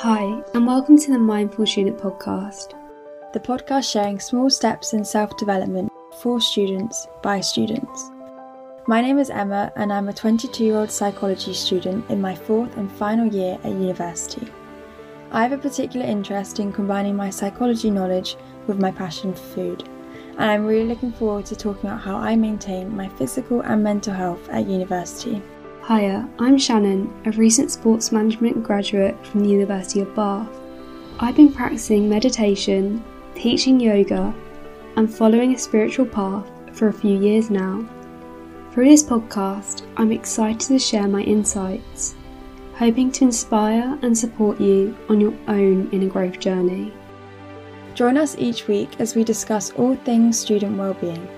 Hi, and welcome to the Mindful Student Podcast. The podcast sharing small steps in self development for students by students. My name is Emma, and I'm a 22 year old psychology student in my fourth and final year at university. I have a particular interest in combining my psychology knowledge with my passion for food, and I'm really looking forward to talking about how I maintain my physical and mental health at university. Hiya, I'm Shannon, a recent sports management graduate from the University of Bath. I've been practicing meditation, teaching yoga, and following a spiritual path for a few years now. Through this podcast, I'm excited to share my insights, hoping to inspire and support you on your own inner growth journey. Join us each week as we discuss all things student well-being,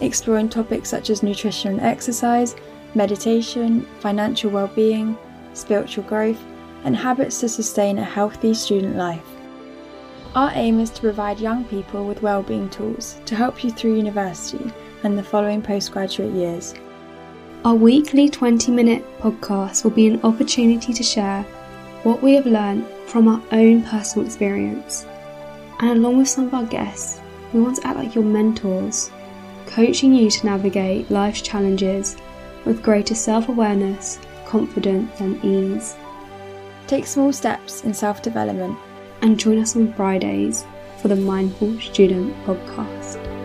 exploring topics such as nutrition and exercise, meditation, financial well-being, spiritual growth, and habits to sustain a healthy student life. Our aim is to provide young people with well-being tools to help you through university and the following postgraduate years. Our weekly 20 minute podcast will be an opportunity to share what we have learned from our own personal experience. And along with some of our guests, we want to act like your mentors, coaching you to navigate life's challenges with greater self awareness, confidence, and ease. Take small steps in self development And join us on Fridays for the Mindful Student Podcast.